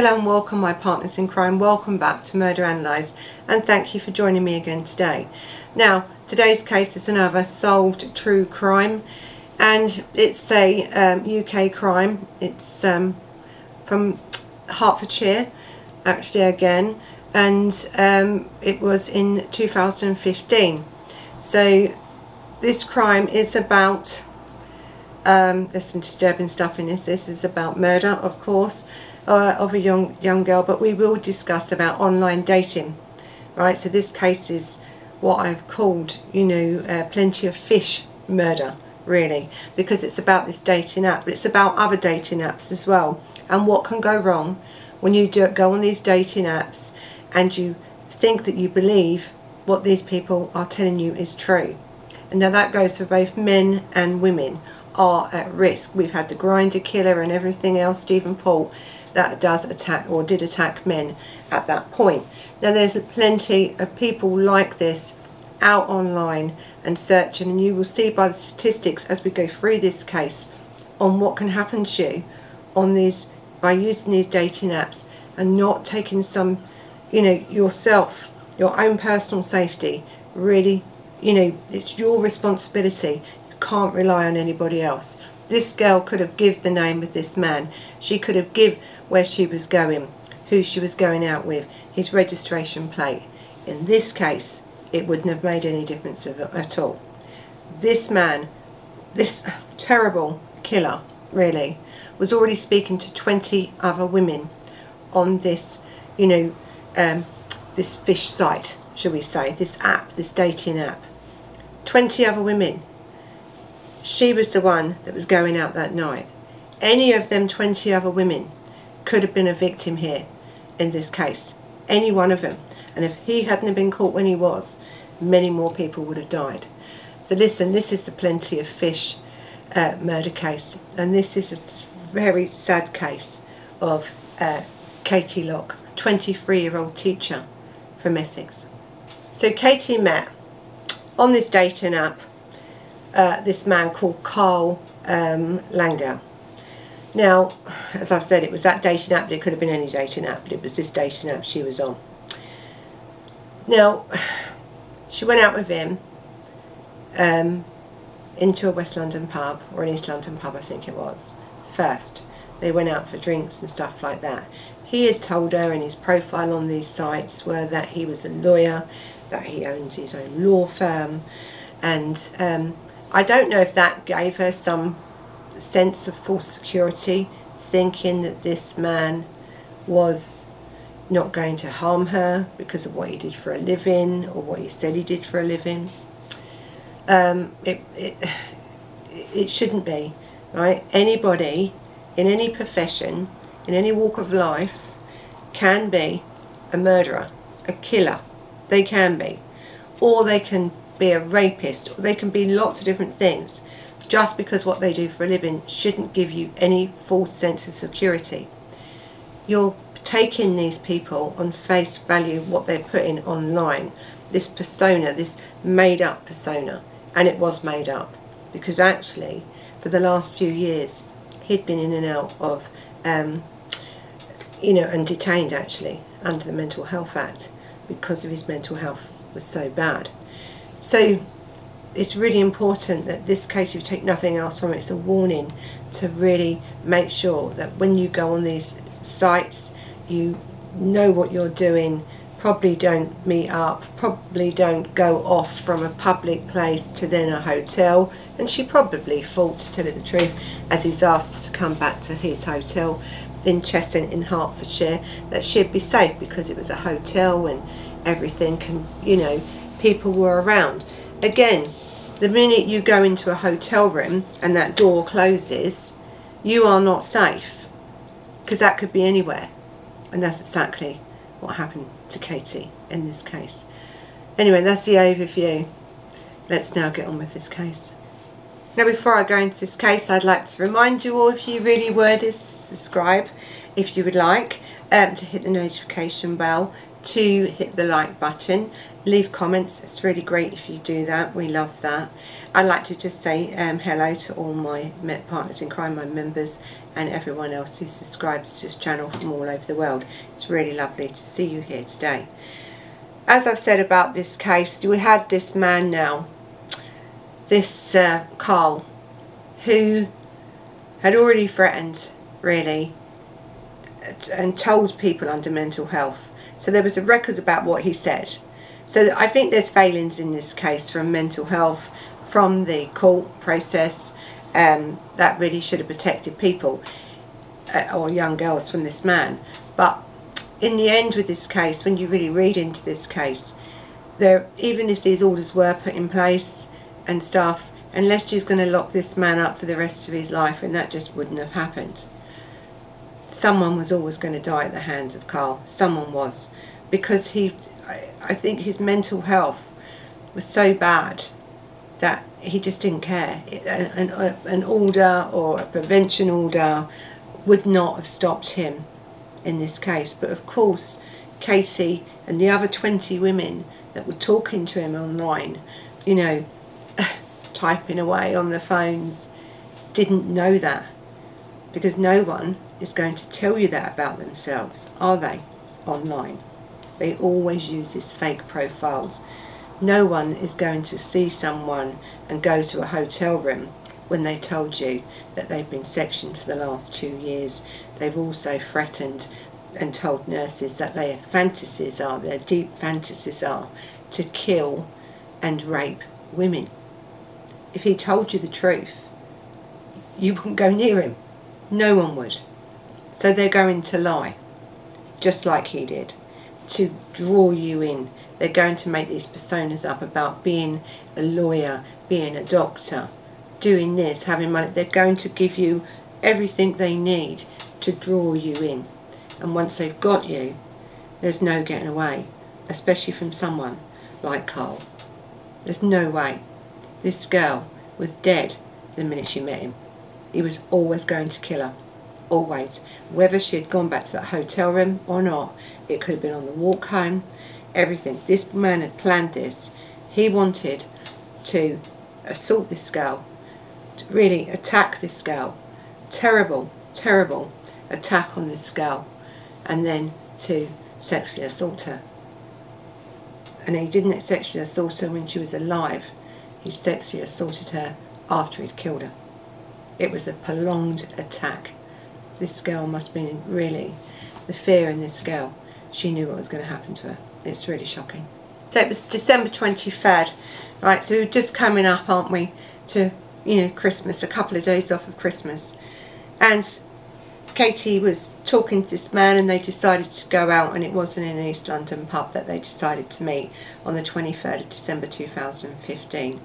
Hello and welcome my partners in crime, welcome back to Murder Analysed and thank you for joining me again today. Now today's case is another solved true crime and it's a um, UK crime, it's um, from Hertfordshire actually again and um, it was in 2015. So this crime is about um, there's some disturbing stuff in this. This is about murder, of course, uh, of a young young girl, but we will discuss about online dating, right? So this case is what I've called, you know, uh, plenty of fish murder, really, because it's about this dating app, but it's about other dating apps as well, and what can go wrong when you do, go on these dating apps and you think that you believe what these people are telling you is true. And now that goes for both men and women are at risk. We've had the Grindr killer and everything else, Stephen Port, that does attack or did attack men at that point. Now there's plenty of people like this out online and searching and you will see by the statistics as we go through this case on what can happen to you on these by using these dating apps and not taking some you know yourself your own personal safety really you know it's your responsibility you can't rely on anybody else. This girl could have give the name of this man. She could have give where she was going, who she was going out with, his registration plate. In this case, it wouldn't have made any difference at all. This man, this terrible killer, really, was already speaking to 20 other women on this, you know, um, this fish site, shall we say, this app, this dating app. 20 other women she was the one that was going out that night. Any of them 20 other women could have been a victim here in this case. Any one of them. And if he hadn't been caught when he was, many more people would have died. So listen, this is the Plenty of Fish uh, murder case. And this is a very sad case of uh, Katie Locke, 23-year-old teacher from Essex. So Katie met on this dating app uh, this man called Carl um, Langdell. Now, as I've said, it was that dating app, but it could have been any dating app, but it was this dating app she was on. Now, she went out with him um, into a West London pub, or an East London pub, I think it was, first. They went out for drinks and stuff like that. He had told her in his profile on these sites were that he was a lawyer, that he owns his own law firm, and um, I don't know if that gave her some sense of false security, thinking that this man was not going to harm her because of what he did for a living or what he said he did for a living. Um, it, it, it shouldn't be, right? Anybody in any profession, in any walk of life, can be a murderer, a killer. They can be. Or they can be a rapist, or they can be lots of different things. Just because what they do for a living shouldn't give you any false sense of security. You're taking these people on face value what they're putting online, this persona, this made up persona, and it was made up because actually for the last few years he'd been in and out of um, you know and detained actually under the Mental Health Act because of his mental health was so bad. So it's really important that this case, you take nothing else from it, it's a warning to really make sure that when you go on these sites, you know what you're doing, probably don't meet up, probably don't go off from a public place to then a hotel. And she probably thought, to tell you the truth, as he's asked to come back to his hotel in Cheshunt in Hertfordshire, that she'd be safe because it was a hotel and everything can, you know, people were around. Again, the minute you go into a hotel room and that door closes, you are not safe because that could be anywhere. And that's exactly what happened to Katie in this case. Anyway, that's the overview. Let's now get on with this case. Now before I go into this case, I'd like to remind you all, if you really were to subscribe if you would like, um, to hit the notification bell, to hit the like button leave comments. It's really great if you do that. We love that. I'd like to just say um, hello to all my Met partners in crime my members and everyone else who subscribes to this channel from all over the world. It's really lovely to see you here today. As I've said about this case we had this man now this uh, Carl who had already threatened really and told people under mental health. So there was a record about what he said so I think there's failings in this case from mental health, from the court process, um, that really should have protected people uh, or young girls from this man. But in the end with this case, when you really read into this case, there even if these orders were put in place and stuff, unless she's going to lock this man up for the rest of his life, and that just wouldn't have happened. Someone was always going to die at the hands of Carl. Someone was. Because he I, think his mental health was so bad that he just didn't care. An, an, an order or a prevention order would not have stopped him in this case. But of course, Katie and the other 20 women that were talking to him online, you know, typing away on the phones, didn't know that. Because no one is going to tell you that about themselves, are they, online? They always use these fake profiles. No one is going to see someone and go to a hotel room when they told you that they've been sectioned for the last two years. They've also threatened and told nurses that their fantasies are, their deep fantasies are, to kill and rape women. If he told you the truth, you wouldn't go near him. No one would. So they're going to lie, just like he did to draw you in. They're going to make these personas up about being a lawyer, being a doctor, doing this, having money. They're going to give you everything they need to draw you in. And once they've got you, there's no getting away, especially from someone like Carl. There's no way. This girl was dead the minute she met him. He was always going to kill her always. Whether she had gone back to that hotel room or not, it could have been on the walk home, everything. This man had planned this. He wanted to assault this girl, really attack this girl. Terrible, terrible attack on this girl. And then to sexually assault her. And he didn't sexually assault her when she was alive. He sexually assaulted her after he'd killed her. It was a prolonged attack this girl must have been really, the fear in this girl, she knew what was going to happen to her. It's really shocking. So it was December 23rd, right, so we are just coming up, aren't we, to, you know, Christmas, a couple of days off of Christmas. And Katie was talking to this man and they decided to go out and it wasn't in an East London pub that they decided to meet on the 23rd of December 2015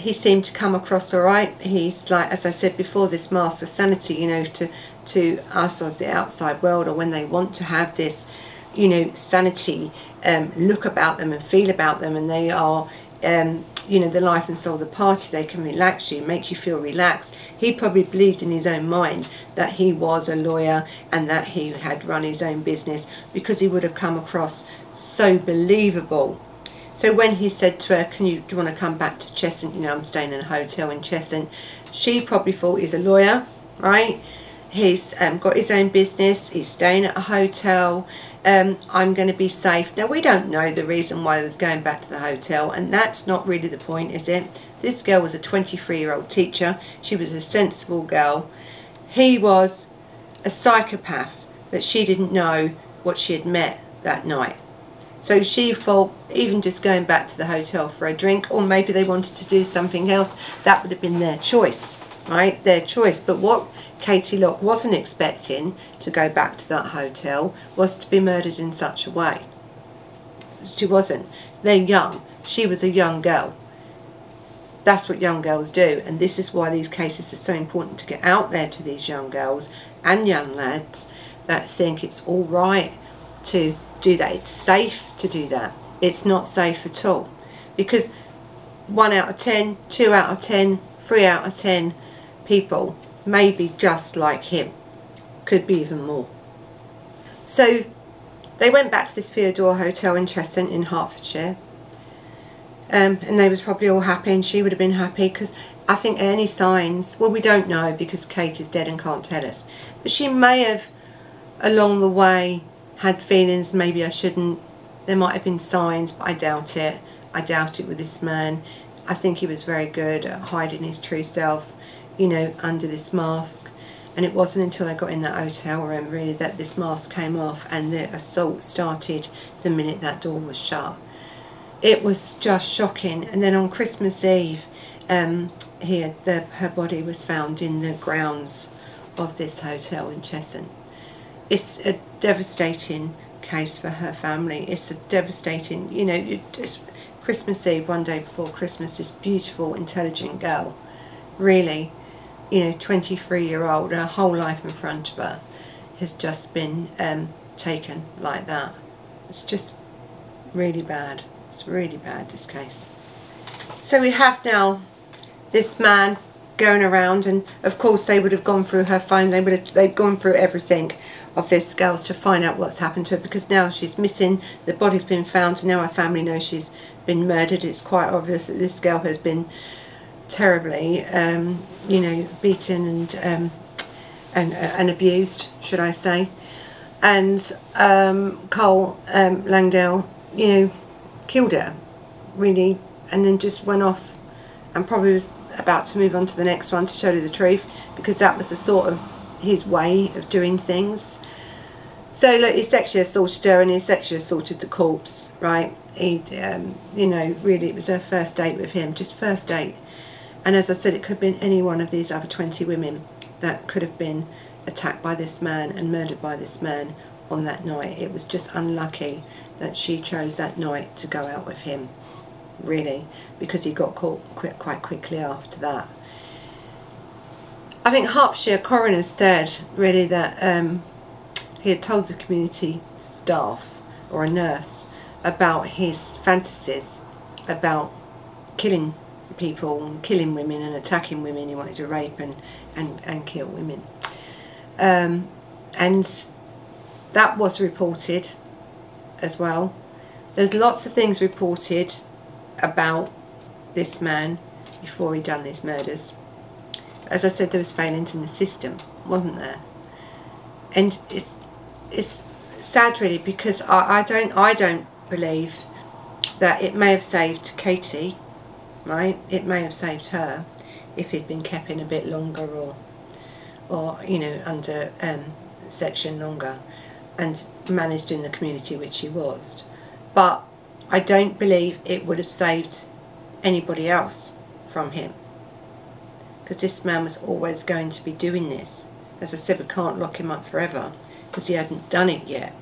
he seemed to come across all right. He's like, as I said before, this mask of sanity, you know, to, to us as the outside world or when they want to have this, you know, sanity um, look about them and feel about them and they are, um, you know, the life and soul of the party. They can relax you, make you feel relaxed. He probably believed in his own mind that he was a lawyer and that he had run his own business because he would have come across so believable so when he said to her, can you, do you want to come back to Cheshunt? You know, I'm staying in a hotel in Cheshunt. She probably thought he's a lawyer, right? He's um, got his own business. He's staying at a hotel. Um, I'm going to be safe. Now, we don't know the reason why he was going back to the hotel, and that's not really the point, is it? This girl was a 23-year-old teacher. She was a sensible girl. He was a psychopath that she didn't know what she had met that night. So she thought even just going back to the hotel for a drink or maybe they wanted to do something else, that would have been their choice, right? Their choice. But what Katie Locke wasn't expecting to go back to that hotel was to be murdered in such a way. She wasn't. They're young. She was a young girl. That's what young girls do and this is why these cases are so important to get out there to these young girls and young lads that think it's all right to do that. It's safe to do that. It's not safe at all because 1 out of 10, 2 out of 10, 3 out of 10 people may be just like him. Could be even more. So they went back to this Theodore Hotel in Cheshunt in Hertfordshire. Um, and they was probably all happy and she would have been happy because I think any signs, well we don't know because Kate is dead and can't tell us, but she may have along the way had feelings maybe I shouldn't, there might have been signs but I doubt it, I doubt it with this man. I think he was very good at hiding his true self, you know, under this mask and it wasn't until I got in that hotel room really that this mask came off and the assault started the minute that door was shut. It was just shocking and then on Christmas Eve um, here the, her body was found in the grounds of this hotel in Cheshunt. It's a devastating case for her family. It's a devastating, you know, it's Christmas Eve, one day before Christmas, this beautiful, intelligent girl, really you know, 23 year old, her whole life in front of her has just been um, taken like that. It's just really bad. It's really bad, this case. So we have now this man going around and of course they would have gone through her phone, they would have they've gone through everything of this girl's to find out what's happened to her because now she's missing, the body's been found now her family knows she's been murdered. It's quite obvious that this girl has been terribly, um, you know, beaten and, um, and, and abused, should I say. And um, Cole um, Langdell, you know, killed her, really, and then just went off and probably was about to move on to the next one to tell you the truth because that was the sort of his way of doing things. So look, he sexually assaulted her and he sexually assaulted the corpse, right? He, um, you know, really it was her first date with him, just first date. And as I said, it could have been any one of these other 20 women that could have been attacked by this man and murdered by this man on that night. It was just unlucky that she chose that night to go out with him, really, because he got caught quite quickly after that. I think Hertfordshire coroner said really that um, he had told the community staff or a nurse about his fantasies about killing people killing women and attacking women. He wanted to rape and, and, and kill women. Um, and that was reported as well. There's lots of things reported about this man before he done these murders. As I said, there was failings in the system, wasn't there? And it's it's sad really because I, I don't I don't believe that it may have saved Katie right? It may have saved her if he'd been kept in a bit longer or, or you know, under um, section longer and managed in the community which he was. But I don't believe it would have saved anybody else from him. Because this man was always going to be doing this. As I said, we can't lock him up forever because he hadn't done it yet.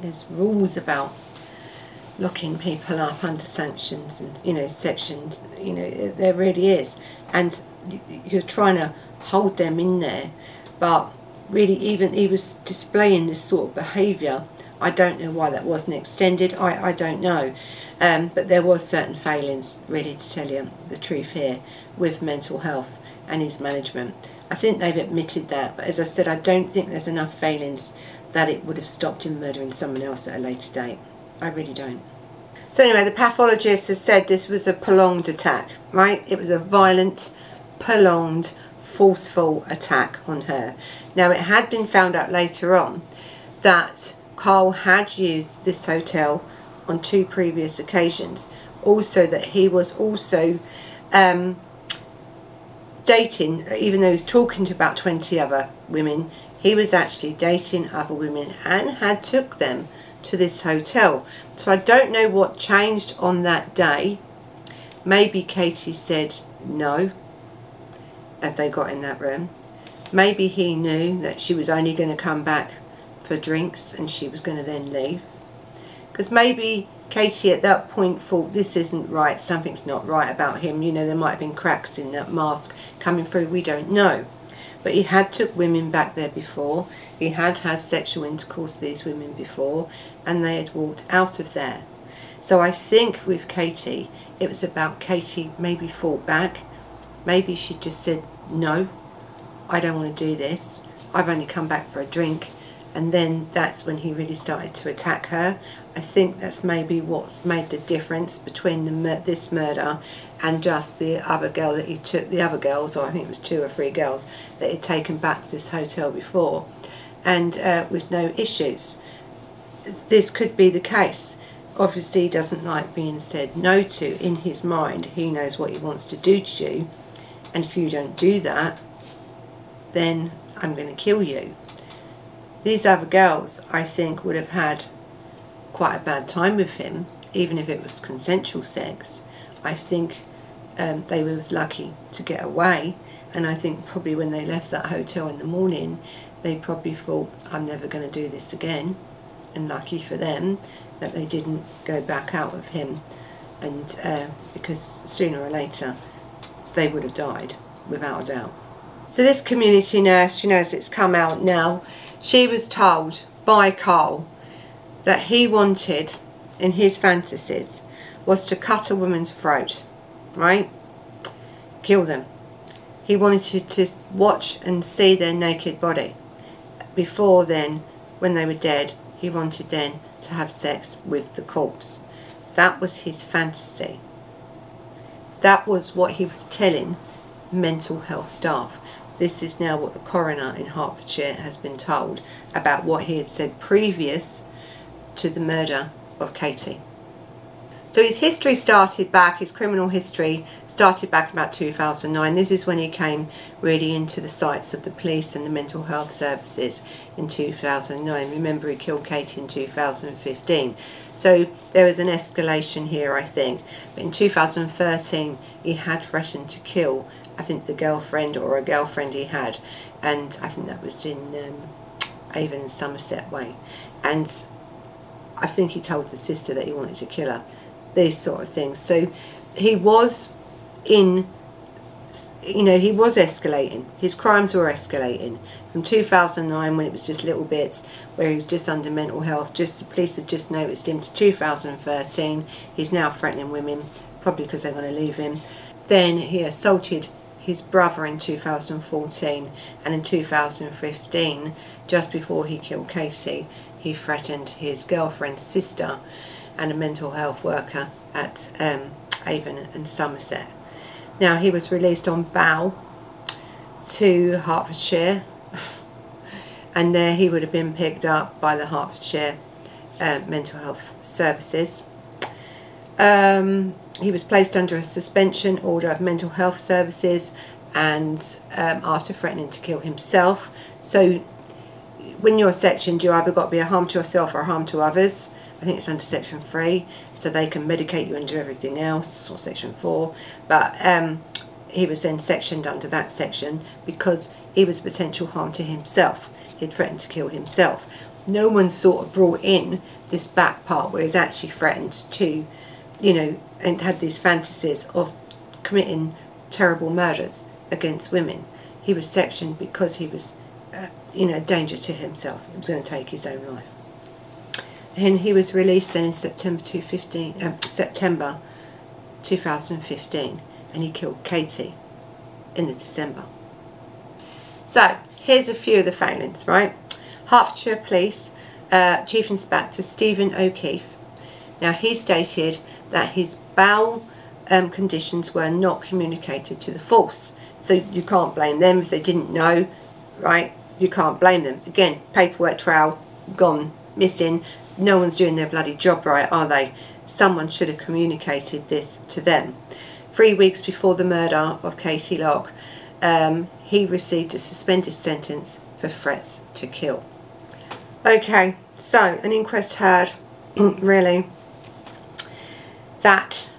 There's rules about locking people up under sanctions and you know sections you know there really is. And you're trying to hold them in there but really even he was displaying this sort of behaviour. I don't know why that wasn't extended. I, I don't know. Um, but there was certain failings really to tell you the truth here with mental health and his management I think they've admitted that but as I said I don't think there's enough failings that it would have stopped him murdering someone else at a later date I really don't. So anyway, the pathologist has said this was a prolonged attack, right? It was a violent, prolonged, forceful attack on her. Now it had been found out later on that Carl had used this hotel on two previous occasions. Also that he was also um, dating, even though he was talking to about 20 other women, he was actually dating other women and had took them to this hotel. So I don't know what changed on that day. Maybe Katie said no as they got in that room. Maybe he knew that she was only going to come back for drinks and she was going to then leave. Because maybe Katie at that point thought this isn't right, something's not right about him. You know, there might have been cracks in that mask coming through, we don't know. But he had took women back there before. He had had sexual intercourse with these women before. And they had walked out of there. So I think with Katie, it was about Katie maybe fought back. Maybe she just said, no, I don't want to do this. I've only come back for a drink and then that's when he really started to attack her. I think that's maybe what's made the difference between the this murder and just the other girl that he took, the other girls, or I think it was two or three girls that he'd taken back to this hotel before, and uh, with no issues. This could be the case. Obviously, he doesn't like being said no to. In his mind, he knows what he wants to do to you, and if you don't do that, then I'm going to kill you. These other girls, I think, would have had quite a bad time with him, even if it was consensual sex. I think um, they was lucky to get away, and I think probably when they left that hotel in the morning, they probably thought, I'm never going to do this again. And lucky for them that they didn't go back out with him, and uh, because sooner or later they would have died, without a doubt. So this community nurse, you know, as it's come out now, she was told by Carl that he wanted in his fantasies was to cut a woman's throat, right? Kill them. He wanted to, watch and see their naked body. Before then, when they were dead, he wanted then to have sex with the corpse. That was his fantasy. That was what he was telling mental health staff. This is now what the coroner in Hertfordshire has been told about what he had said previous to the murder of Katie. So his history started back, his criminal history started back about 2009. This is when he came really into the sights of the police and the mental health services in 2009. Remember he killed Katie in 2015. So there was an escalation here I think. But in 2013 he had threatened to kill I think the girlfriend or a girlfriend he had and I think that was in um, Avon and Somerset Way. And I think he told the sister that he wanted to kill her. These sort of things. So he was in, you know, he was escalating. His crimes were escalating. From 2009 when it was just little bits where he was just under mental health, just the police had just noticed him to 2013. He's now threatening women, probably because they're going to leave him. Then he assaulted his brother in 2014 and in 2015 just before he killed Casey he threatened his girlfriend's sister and a mental health worker at um, Avon and Somerset. Now he was released on bail to Hertfordshire and there he would have been picked up by the Hertfordshire uh, Mental Health Services. Um, he was placed under a suspension order of mental health services and um, after threatening to kill himself. So when you're sectioned, you either got to be a harm to yourself or a harm to others. I think it's under section 3, so they can medicate you and do everything else, or section 4. But um, he was then sectioned under that section because he was potential harm to himself. He'd threatened to kill himself. No one sort of brought in this back part where he's actually threatened to, you know, and had these fantasies of committing terrible murders against women. He was sectioned because he was you know, danger to himself. He was going to take his own life. And he was released then in September 2015, uh, September 2015, and he killed Katie in the December. So here's a few of the failings, right? Hertfordshire Police uh, Chief Inspector Stephen O'Keefe. Now he stated that his bowel um, conditions were not communicated to the force. So you can't blame them if they didn't know, right? You can't blame them. Again, paperwork trail gone missing. No one's doing their bloody job right, are they? Someone should have communicated this to them. Three weeks before the murder of Katie Locke, um, he received a suspended sentence for threats to kill. Okay, so an inquest heard, really, that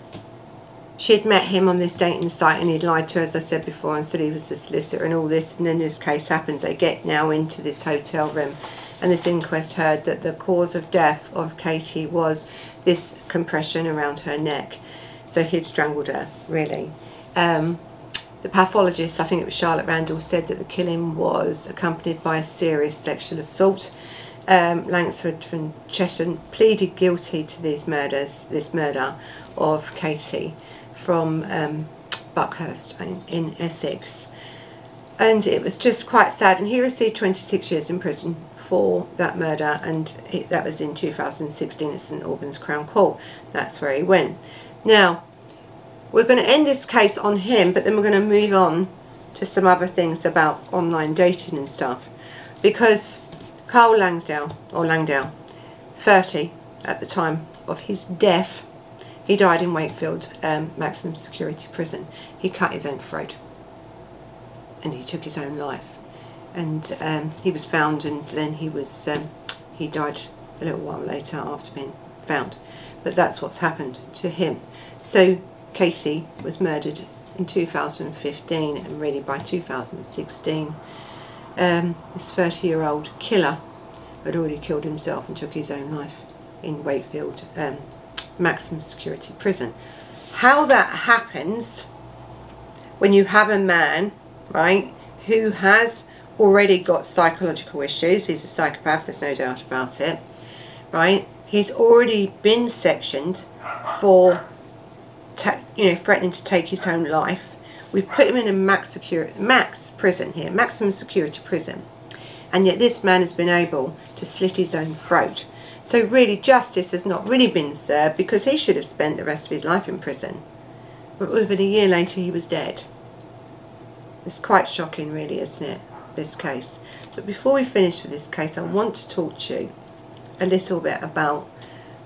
she had met him on this dating site and he'd lied to her, as I said before, and said he was a solicitor and all this. And then this case happens. They get now into this hotel room and this inquest heard that the cause of death of Katie was this compression around her neck. So he'd strangled her, really. Um, the pathologist, I think it was Charlotte Randall, said that the killing was accompanied by a serious sexual assault. Um, Langsford from Cheshire pleaded guilty to these murders, this murder of Katie from um, Buckhurst in, in, Essex. and it was just quite sad. And he received 26 years in prison for that murder. And it, that was in 2016 at St Albans Crown Court. That's where he went. Now we're going to end this case on him but then we're going to move on to some other things about online dating and stuff. Because Carl Langsdale or Langdell 30 at the time of his death he died in Wakefield um, maximum security prison. He cut his own throat. And he took his own life. And um, he was found and then he was um, he died a little while later after being found. But that's what's happened to him. So Katie was murdered in 2015 and really by 2016 um, this 30 year old killer had already killed himself and took his own life in Wakefield um, maximum security prison. How that happens when you have a man right who has already got psychological issues he's a psychopath there's no doubt about it right he's already been sectioned for you know threatening to take his own life. We've put him in a max max prison here maximum security prison. And yet this man has been able to slit his own throat so really justice has not really been served because he should have spent the rest of his life in prison but within a year later he was dead it's quite shocking really isn't it this case. But before we finish with this case, I want to talk to you a little bit about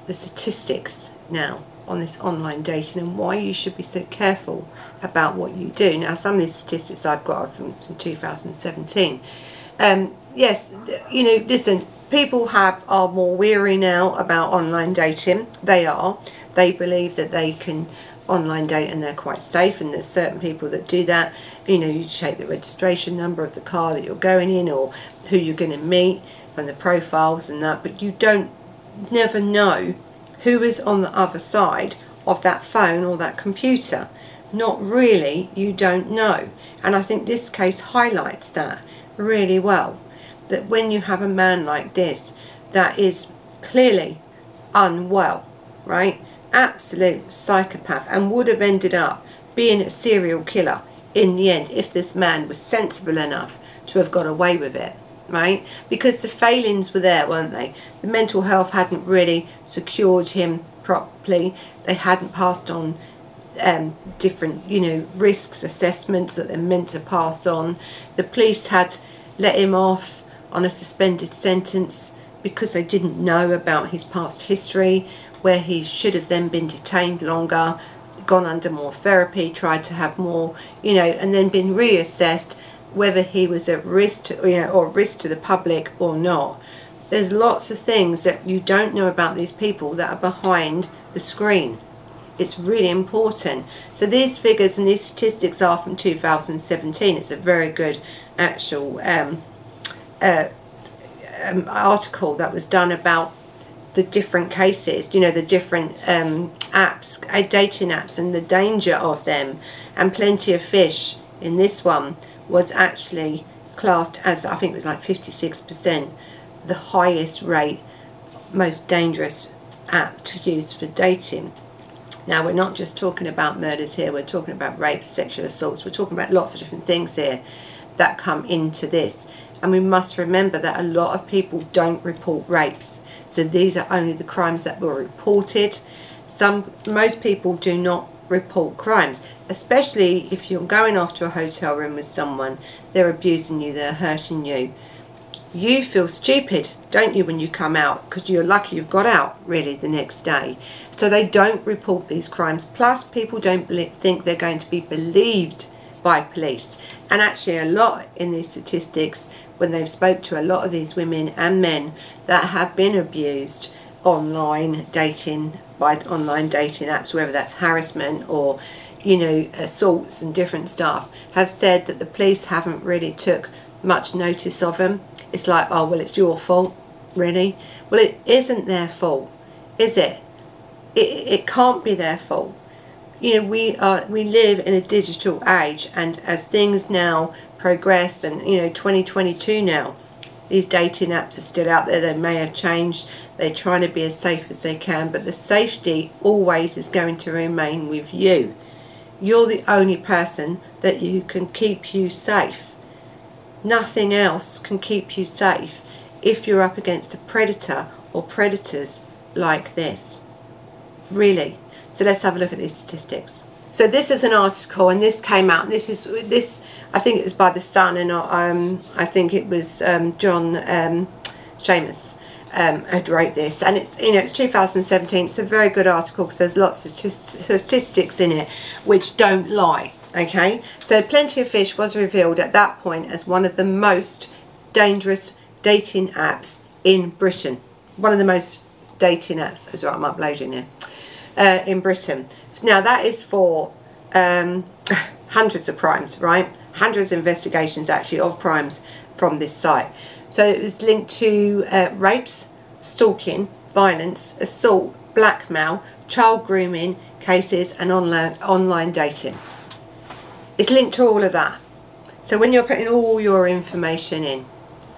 the statistics now on this online dating and why you should be so careful about what you do. Now, some of these statistics I've got from, from 2017. Um, yes, you know, listen, people have are more weary now about online dating. They are. They believe that they can online date and they're quite safe and there's certain people that do that you know you check the registration number of the car that you're going in or who you're going to meet and the profiles and that but you don't never know who is on the other side of that phone or that computer not really you don't know and I think this case highlights that really well that when you have a man like this that is clearly unwell right? Absolute psychopath and would have ended up being a serial killer in the end if this man was sensible enough to have got away with it right? Because the failings were there weren't they? The mental health hadn't really secured him properly. They hadn't passed on um, different you know risks assessments that they're meant to pass on. The police had let him off on a suspended sentence because they didn't know about his past history where he should have then been detained longer, gone under more therapy, tried to have more, you know, and then been reassessed whether he was at risk to, you know, or risk to the public or not. There's lots of things that you don't know about these people that are behind the screen. It's really important. So these figures and these statistics are from 2017. It's a very good actual um, um, article that was done about the different cases, you know, the different um, apps, uh, dating apps and the danger of them. And Plenty of Fish in this one was actually classed as, I think it was like 56%, the highest rate, most dangerous app to use for dating. Now, we're not just talking about murders here, we're talking about rapes, sexual assaults, we're talking about lots of different things here that come into this. And we must remember that a lot of people don't report rapes. So these are only the crimes that were reported. Some, most people do not report crimes, especially if you're going off to a hotel room with someone, they're abusing you, they're hurting you. You feel stupid, don't you, when you come out, because you're lucky you've got out, really, the next day. So they don't report these crimes. Plus, people don't think they're going to be believed by police. And actually a lot in these statistics, when they've spoke to a lot of these women and men that have been abused online dating, by online dating apps, whether that's harassment or, you know, assaults and different stuff, have said that the police haven't really took much notice of them. It's like, oh, well, it's your fault, really? Well, it isn't their fault, is it? It, it can't be their fault you know we are we live in a digital age and as things now progress and you know 2022 now these dating apps are still out there they may have changed they're trying to be as safe as they can but the safety always is going to remain with you you're the only person that you can keep you safe Nothing else can keep you safe if you're up against a predator or predators like this. Really. So let's have a look at these statistics. So this is an article and this came out. This is this I think it was by the Sun and um, I think it was um, John um, Seamus um, had wrote this and it's you know it's 2017 it's a very good article because there's lots of statistics in it which don't lie okay so plenty of fish was revealed at that point as one of the most dangerous dating apps in Britain one of the most dating apps as well I'm uploading it uh, in Britain now that is for um, hundreds of crimes right hundreds of investigations actually of crimes from this site so it was linked to uh, rapes, stalking, violence, assault, blackmail, child grooming cases and online, online dating. It's linked to all of that. So when you're putting all your information in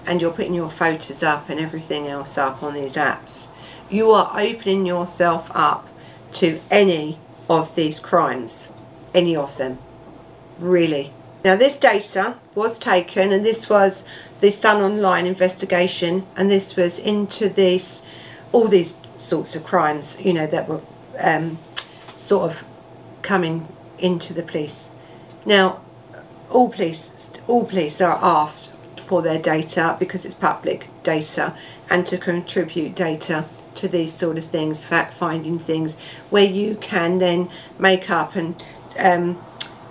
and you're putting your photos up and everything else up on these apps, you are opening yourself up to any of these crimes. Any of them. Really. Now this data was taken and this was the Sun Online investigation and this was into this, all these sorts of crimes, you know, that were um, sort of coming into the police. Now, all police, all police are asked for their data because it's public data and to contribute data to these sort of things, fact finding things, where you can then make up and um,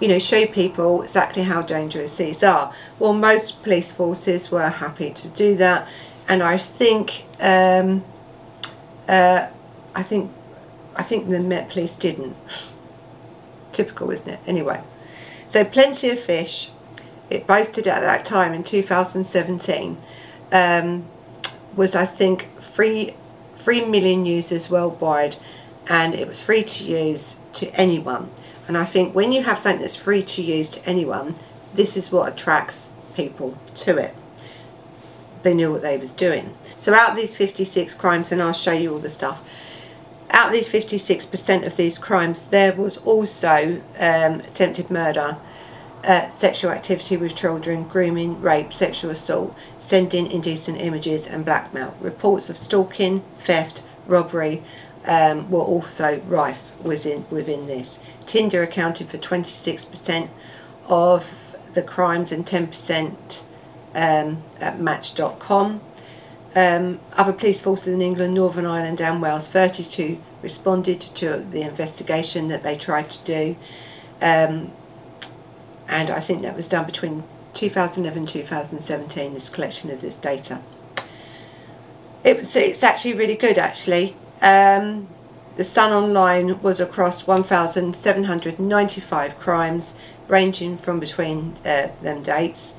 you know show people exactly how dangerous these are. Well, most police forces were happy to do that, and I think um, uh, I think I think the Met Police didn't. Typical, isn't it? Anyway, so plenty of fish. It boasted at that time in 2017 um, was I think free 3 million users worldwide and it was free to use to anyone. And I think when you have something that's free to use to anyone, this is what attracts people to it. They knew what they was doing. So out of these 56 crimes, and I'll show you all the stuff, out of these 56% of these crimes, there was also um, attempted murder uh, sexual activity with children, grooming, rape, sexual assault, sending indecent images and blackmail. Reports of stalking, theft, robbery um, were also rife within, within this. Tinder accounted for 26% of the crimes and 10% um, at Match.com. Um, other police forces in England, Northern Ireland and Wales, 32 responded to the investigation that they tried to do. Um, and I think that was done between 2011 and 2017, this collection of this data. It was, it's actually really good actually. Um, the Sun Online was across 1,795 crimes, ranging from between uh, them dates.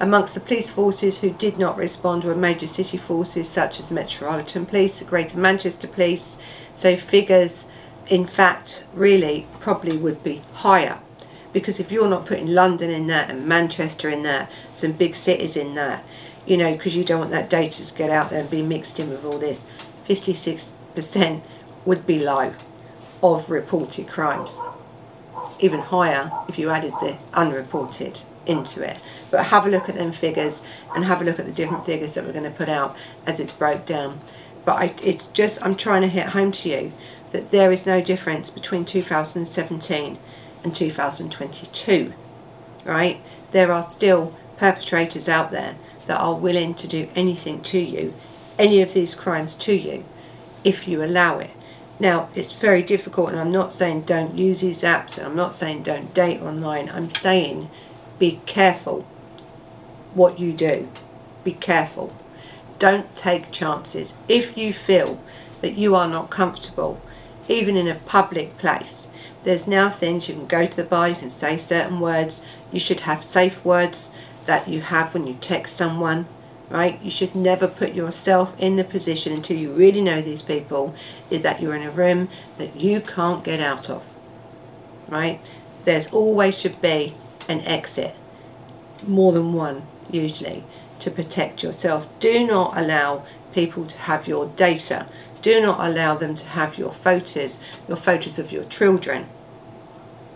Amongst the police forces who did not respond were major city forces such as the Metropolitan Police, the Greater Manchester Police, so figures in fact really probably would be higher because if you're not putting London in there and Manchester in there, some big cities in there, you know, because you don't want that data to get out there and be mixed in with all this, 56% would be low of reported crimes. Even higher if you added the unreported into it. But have a look at them figures and have a look at the different figures that we're going to put out as it's broke down. But I, it's just, I'm trying to hit home to you that there is no difference between 2017 and 2022, right? There are still perpetrators out there that are willing to do anything to you, any of these crimes to you, if you allow it. Now, it's very difficult, and I'm not saying don't use these apps, and I'm not saying don't date online. I'm saying be careful what you do. Be careful. Don't take chances. If you feel that you are not comfortable, even in a public place, there's now things you can go to the bar, you can say certain words. You should have safe words that you have when you text someone right? You should never put yourself in the position until you really know these people is that you're in a room that you can't get out of, right? There's always should be an exit, more than one usually, to protect yourself. Do not allow people to have your data. Do not allow them to have your photos, your photos of your children.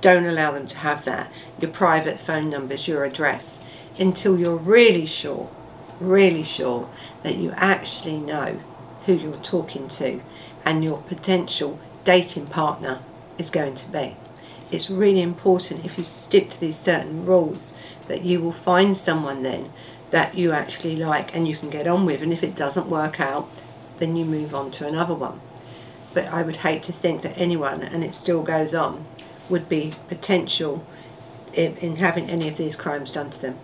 Don't allow them to have that. Your private phone numbers, your address, until you're really sure, really sure that you actually know who you're talking to and your potential dating partner is going to be. It's really important if you stick to these certain rules that you will find someone then that you actually like and you can get on with and if it doesn't work out then you move on to another one. But I would hate to think that anyone, and it still goes on, would be potential in, in having any of these crimes done to them.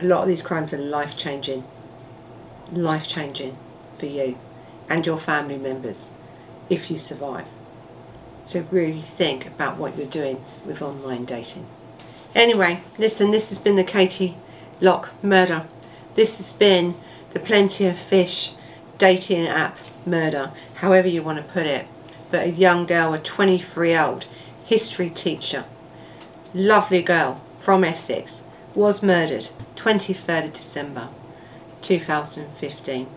A lot of these crimes are life changing, life changing for you and your family members if you survive. So really think about what you're doing with online dating. Anyway, listen, this has been the Katie Locke murder. This has been the Plenty of Fish dating app murder, however you want to put it. But a young girl, a 23 year old history teacher, lovely girl from Essex, was murdered 23rd of December 2015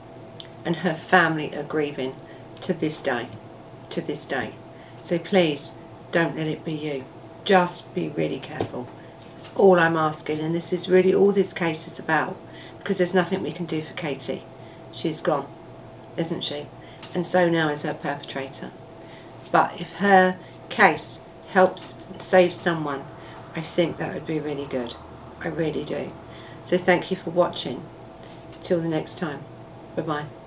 and her family are grieving to this day to this day. So please don't let it be you. Just be really careful. That's all I'm asking and this is really all this case is about because there's nothing we can do for Katie. She's gone isn't she? And so now is her perpetrator. But if her case helps save someone I think that would be really good. I really do. So thank you for watching. Till the next time. Bye bye